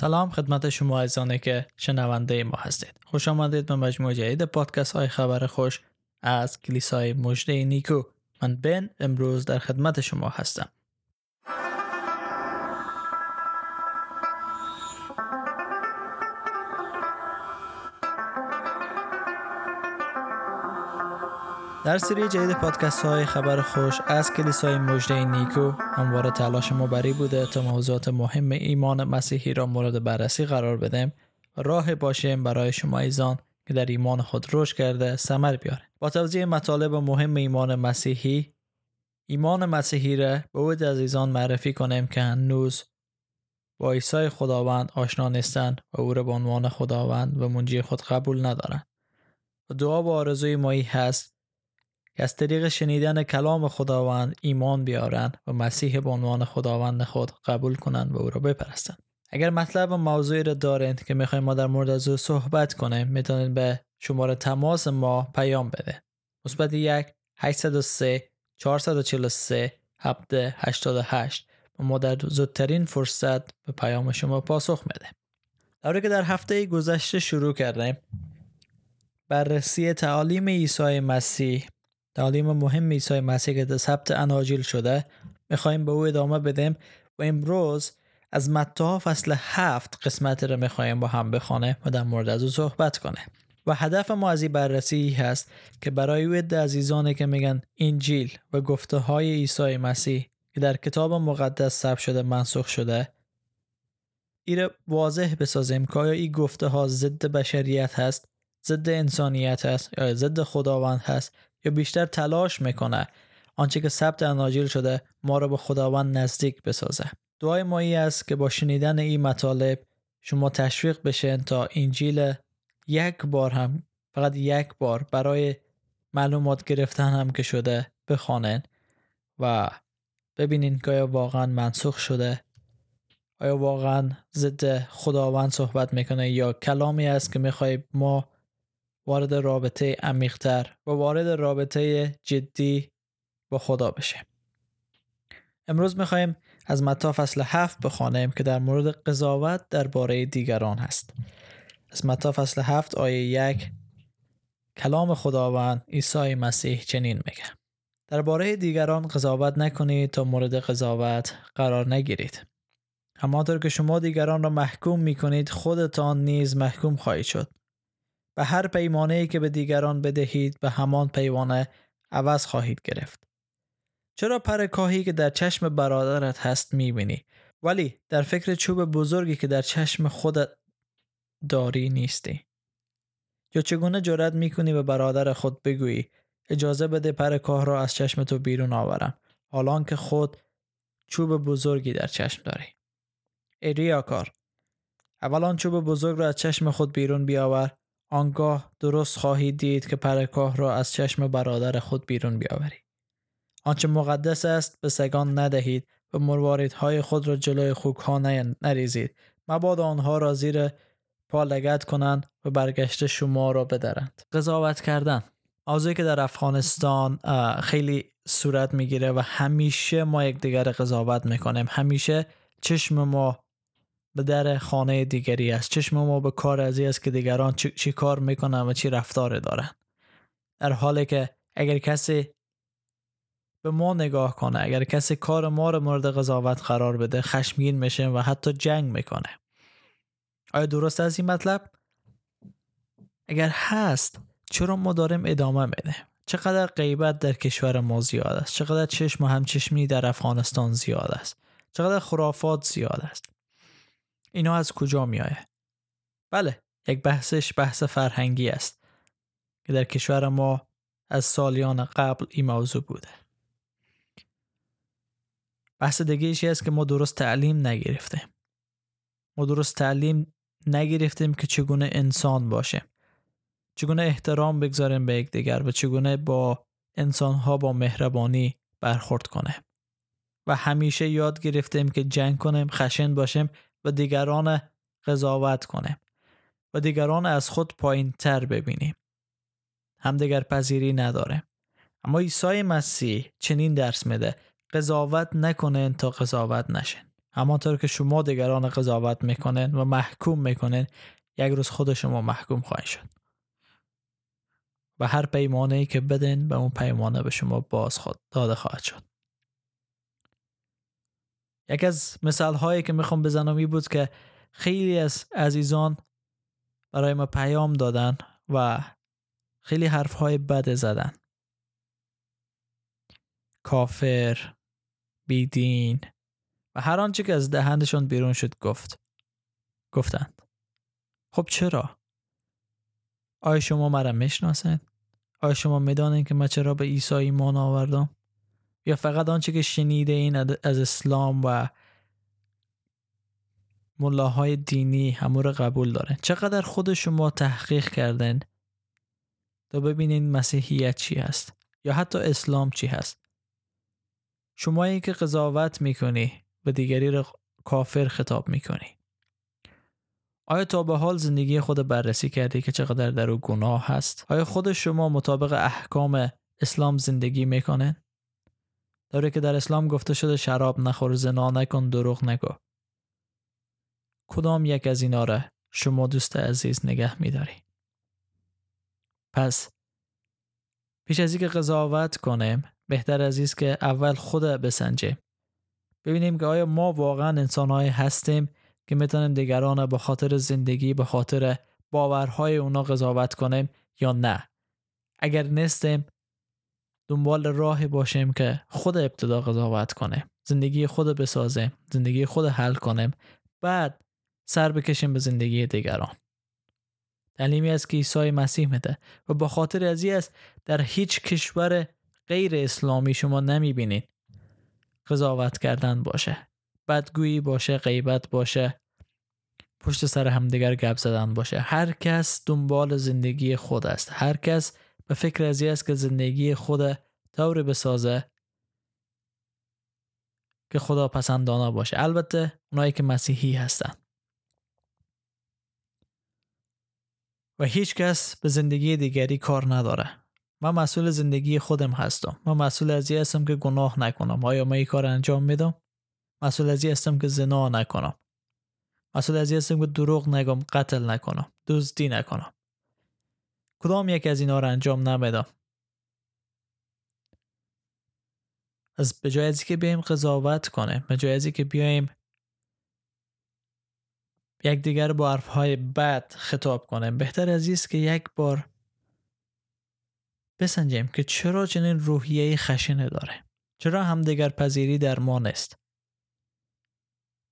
سلام خدمت شما عزیزانی که شنونده ما هستید. خوش آمدید به مجموعه جدید پادکست های خبر خوش از کلیسای مجده نیکو. من بن امروز در خدمت شما هستم. در سری جدید پادکست های خبر خوش از کلیسای مجده نیکو همواره تلاش ما بری بوده تا موضوعات مهم ایمان مسیحی را مورد بررسی قرار بدیم. راه باشیم برای شما ایزان که در ایمان خود رشد کرده ثمر بیاره. با توضیح مطالب مهم ایمان مسیحی ایمان مسیحی را به او عزیزان معرفی کنیم که هنوز با عیسی خداوند آشنا نیستند و او را به عنوان خداوند و منجی خود قبول ندارند. دعا و آرزوی مایی هست که از طریق شنیدن کلام خداوند ایمان بیارند و مسیح به عنوان خداوند خود قبول کنند و او را بپرستند. اگر مطلب و موضوعی را دارید که می‌خوایم ما در مورد از او صحبت کنیم می‌تونید به شماره تماس ما پیام بده. مثبت یک 803 443 788 و ما در زودترین فرصت به پیام شما پاسخ میده در که در هفته گذشته شروع کردیم بررسی تعالیم عیسی مسیح تعالیم مهم عیسی مسیح که در ثبت اناجیل شده می‌خوایم به او ادامه بدیم و امروز از متا فصل هفت قسمت رو می‌خوایم با هم بخوانه و در مورد از او صحبت کنه و هدف ما از این بررسی هست که برای او عزیزانی که میگن انجیل و گفته های عیسی مسیح که در کتاب مقدس ثبت شده منسوخ شده ایره واضح بسازیم که آیا این گفته ها ضد بشریت هست ضد انسانیت هست یا ضد خداوند هست؟ یا بیشتر تلاش می‌کنه آنچه که ثبت اناجیل شده ما را به خداوند نزدیک بسازه. دعای ما ای است که با شنیدن این مطالب شما تشویق بشین تا انجیل یک بار هم فقط یک بار برای معلومات گرفتن هم که شده بخوانن و ببینین که آیا واقعا منسوخ شده آیا واقعا ضد خداوند صحبت می‌کنه یا کلامی است که می‌خوای ما وارد رابطه عمیقتر و وارد رابطه جدی با خدا بشه. امروز می‌خوایم از متا فصل هفت بخوانیم که در مورد قضاوت درباره دیگران هست. از متا فصل هفت آیه یک کلام خداوند عیسی مسیح چنین میگه. درباره دیگران قضاوت نکنید تا مورد قضاوت قرار نگیرید. همانطور که شما دیگران را محکوم می‌کنید خودتان نیز محکوم خواهید شد. و هر پیمانه ای که به دیگران بدهید به همان پیمانه عوض خواهید گرفت. چرا پر کاهی که در چشم برادرت هست می‌بینی ولی در فکر چوب بزرگی که در چشم خودت داری نیستی؟ یا چگونه جرأت می‌کنی به برادر خود بگویی اجازه بده پر کاه را از چشم تو بیرون آورم حالان که خود چوب بزرگی در چشم داری ای ریاکار اولان چوب بزرگ را از چشم خود بیرون بیاور آنگاه درست خواهید دید که پرکاه را از چشم برادر خود بیرون بیاوری. آنچه مقدس است به سگان ندهید و مرواریدهای خود را جلوی خوک ها نریزید. مبادا آنها را زیر پا لگت کنند و برگشت شما را بدرند. قضاوت کردن. موضوعی که در افغانستان خیلی صورت می‌گیره و همیشه ما یکدیگر قضاوت می‌کنیم. همیشه چشم ما به در خانه دیگری است. چشم ما به کار ازی است که دیگران چی, کار می‌کنن و چی رفتار دارن. در حالی که اگر کسی به ما نگاه کنه اگر کسی کار ما رو مورد قضاوت قرار بده خشمگین میشه و حتی جنگ می‌کنه. آیا درست از این مطلب؟ اگر هست چرا ما داریم ادامه میده چقدر غیبت در کشور ما زیاد است؟ چقدر چشم و همچشمی در افغانستان زیاد است؟ چقدر خرافات زیاد است؟ اینا از کجا میایه؟ بله یک بحثش بحث فرهنگی است که در کشور ما از سالیان قبل این موضوع بوده. بحث دیگه ایشی است که ما درست تعلیم نگرفتیم. ما درست تعلیم نگرفتیم که چگونه انسان باشه. چگونه احترام بگذاریم به یکدیگر و چگونه با انسانها با مهربانی برخورد کنه. و همیشه یاد گرفتیم که جنگ کنیم خشن باشیم دیگران قضاوت کنیم و دیگران از خود پایین تر ببینیم. همدیگر پذیری نداره. اما عیسی مسیح چنین درس میده قضاوت نکنین تا قضاوت نشین. همانطور که شما دیگران قضاوت می‌کنین و محکوم می‌کنین یک روز خود شما محکوم خواهید شد. و هر پیمانه ای که بدین به اون پیمانه به شما باز خود داده خواهد شد. یک از مثال هایی که می‌خوام بزنم این بود که خیلی از عزیزان برای ما پیام دادن و خیلی حرف های بد زدن. کافر بیدین و هر آنچه که از دهندشون بیرون شد گفت. گفتند. خب چرا؟ آیا شما مرا می‌شناسید؟ آیا شما می‌دانید که من چرا به عیسی ایمان آوردم؟ یا فقط آنچه که شنیده این از اسلام و ملاهای دینی همو رو قبول دارن چقدر خود شما تحقیق کردن تا ببینین مسیحیت چی هست یا حتی اسلام چی هست شمایی که قضاوت می‌کنی و دیگری رو کافر خطاب می‌کنی آیا تا به حال زندگی خود بررسی کردی که چقدر در او گناه هست؟ آیا خود شما مطابق احکام اسلام زندگی می‌کنه؟ داره که در اسلام گفته شده شراب نخور زنا نکن دروغ نگو. کدام یک از اینا را شما دوست عزیز نگه میداری؟ پس پیش از اینکه قضاوت کنیم بهتر عزیز که اول خود بسنجیم. ببینیم که آیا ما واقعا انسانهایی هستیم که می‌تونیم دیگران به خاطر زندگی به خاطر باورهای اونا قضاوت کنیم یا نه؟ اگر نیستیم دنبال راهی باشیم که خود ابتدا قضاوت کنیم زندگی خود بسازیم زندگی خود حل کنیم بعد سر بکشیم به زندگی دیگران. تعلیمی است که عیسی مسیح میده و با خاطر از است در هیچ کشور غیر اسلامی شما نمی‌بینید قضاوت کردن باشه بدگویی باشه غیبت باشه پشت سر همدیگر گپ زدن باشه. هر کس دنبال زندگی خود است هر کس به فکر از است که زندگی خود طوری بسازه که خدا پسندانه باشه. البته اونایی که مسیحی هستن. و هیچ کس به زندگی دیگری کار نداره. من مسئول زندگی خودم هستم. من مسئول از هستم که گناه نکنم. آیا من این کار انجام میدم؟ مسئول از هستم که زنا نکنم. مسئول از هستم که دروغ نگم قتل نکنم. دزدی نکنم. کدام یک از اینا رو انجام نمیدم. از به جای از که بیایم قضاوت کنه به جای از که بیایم یک دیگر با حرفهای بد خطاب کنیم بهتر از است که یک بار بسنجیم که چرا چنین روحیه خشنه داره. چرا همدیگر پذیری در ما نیست.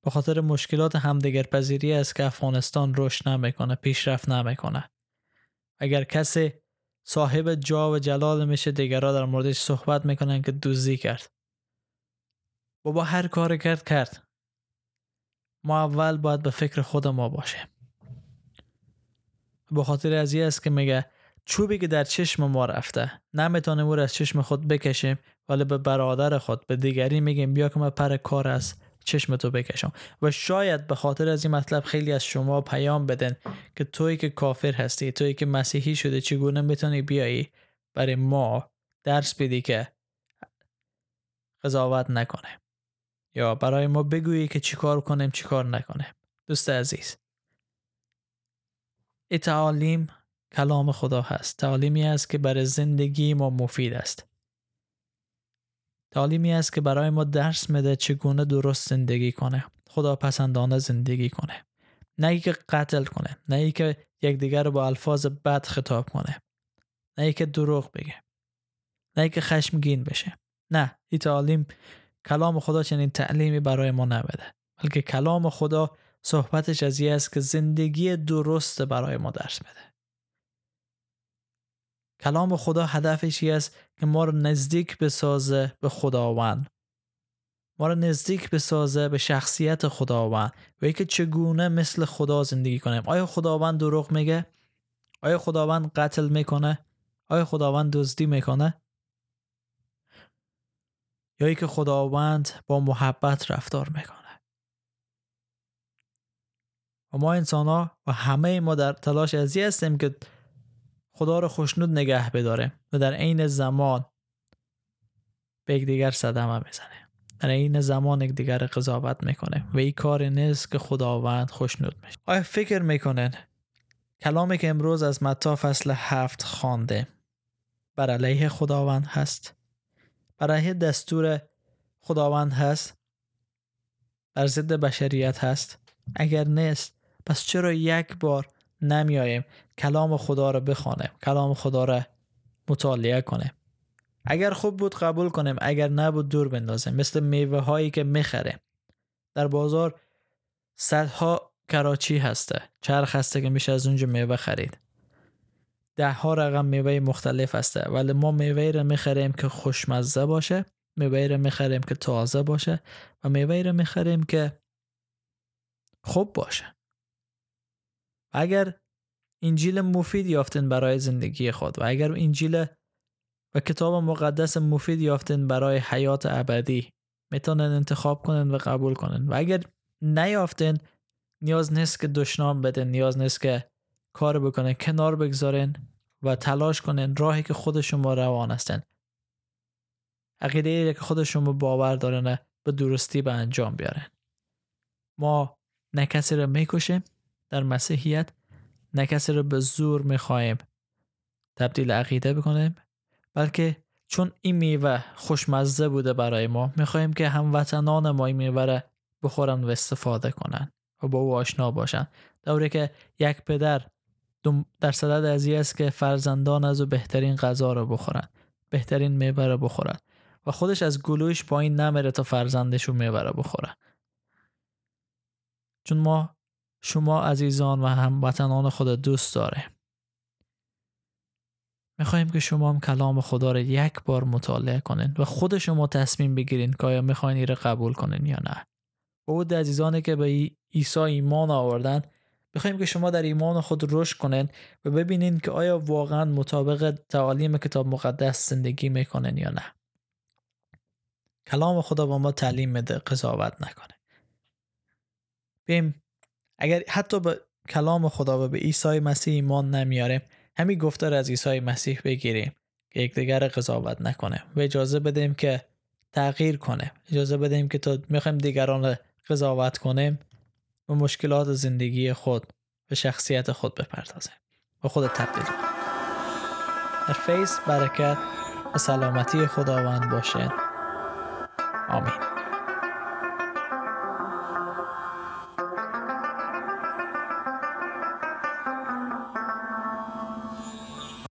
به خاطر مشکلات همدیگر پذیری است که افغانستان رشد نمی‌کنه پیشرفت نمی‌کنه. اگر کسی صاحب جا و جلال میشه دیگرها در موردش صحبت می‌کنن که دوزی کرد. بابا هر کار کرد کرد. ما اول باید به فکر خود ما باشیم. به خاطر از است که میگه چوبی که در چشم ما رفته نمی‌تونیم او از چشم خود بکشیم ولی به برادر خود به دیگری میگیم بیا که من پر کار از چشم تو بکشم. و شاید به خاطر از این مطلب خیلی از شما پیام بدن که توی که کافر هستی توی که مسیحی شده چگونه می‌تونی بیایی برای ما درس بدی که قضاوت نکنه؟ یا برای ما بگویی که چیکار کنیم چیکار نکنیم؟ دوست عزیز. ای تعالیم کلام خدا هست. تعالیمی است که برای زندگی ما مفید است. تعالیمی است که برای ما درس میده چگونه درست زندگی کنه خدا پسندانه زندگی کنه. نه ای که قتل کنه نه ای که یکدیگر رو با الفاظ بد خطاب کنه نه ای که دروغ بگه نه ای که خشمگین بشه. نه این تعالیم کلام خدا چنین تعلیمی برای ما نبده بلکه کلام خدا صحبتش از است که زندگی درست برای ما درس بده کلام خدا هدفش است که ما رو نزدیک بسازه به خداوند. ما رو نزدیک بسازه به شخصیت خداوند و که چگونه مثل خدا زندگی کنیم. آیا خداوند دروغ میگه؟ آیا خداوند قتل می‌کنه؟ آیا خداوند دزدی می‌کنه؟ یا که خداوند با محبت رفتار می‌کنه. و ما انسان ها و همه ما در تلاش ازی هستیم که خدا رو خوشنود نگه بداره و در عین زمان به یکدیگر صدمه می‌زنه. در این زمان دیگر قضاوت می‌کنه و این کار نیست که خداوند خوشنود میشه. آیا فکر می‌کنن؟ کلامی که امروز از متا فصل هفت خوانده بر علیه خداوند هست. بر علیه دستور خداوند هست. بر ضد بشریت هست. اگر نیست پس چرا یک بار نمیاییم کلام خدا را بخوانیم کلام خدا را مطالعه کنیم اگر خوب بود قبول کنیم اگر نبود دور بندازیم. مثل میوه هایی که می‌خریم در بازار صدها کراچی هسته. چرخ هسته که میشه از اونجا میوه خرید. ده ها رقم میوه مختلف هسته. ولی ما میوه را می‌خریم که خوشمزه باشه میوه را می‌خریم که تازه باشه و میوه را می‌خریم که خوب باشه. اگر انجیل مفید یافتین برای زندگی خود و اگر انجیل و کتاب مقدس مفید یافتین برای حیات ابدی می‌تونن انتخاب کنن و قبول کنن و اگر نیافتین نیاز نیست که دشنام بدن نیاز نیست که کار بکنن کنار بگذارین و تلاش کنن راهی که خود شما روان هستن عقیده که خود شما باور دارن به درستی به انجام بیارن ما نه کسی رو می‌کشیم. در مسیحیت نه کسی رو به زور می‌خواهیم تبدیل عقیده بکنیم بلکه چون این میوه خوشمزه بوده برای ما می‌خواهیم که هموطنان ما این میوه بخورن و استفاده کنن و با او آشنا باشن. دوره که یک پدر در صدد از است که فرزندان از او بهترین غذا رو بخورن بهترین میوه رو بخورن و خودش از گلوش پایین نمیره تا فرزندش رو میوه رو بخوره. چون ما شما عزیزان و هموطنان خود دوست داره. می‌خواهیم که شما هم کلام خدا رو یک بار مطالعه کنین و خود شما تصمیم بگیرین که آیا می‌خواین این قبول کنین یا نه. بود عزیزانی که به عیسی ایمان آوردن می‌خوایم که شما در ایمان خود رشد کنین و ببینین که آیا واقعا مطابق تعالیم کتاب مقدس زندگی می‌کنن یا نه. کلام خدا با ما تعلیم میده قضاوت نکنه. بیم اگر حتی به کلام خدا و به عیسی مسیح ایمان نمیاریم همین گفتار از عیسی مسیح بگیریم که یکدیگر قضاوت نکنه و اجازه بدیم که تغییر کنه. اجازه بدیم که تا می‌خوایم دیگران قضاوت کنیم و مشکلات زندگی خود و شخصیت خود بپردازیم و خود تبدیل کنیم در فیض برکت و سلامتی خداوند باشین. آمین.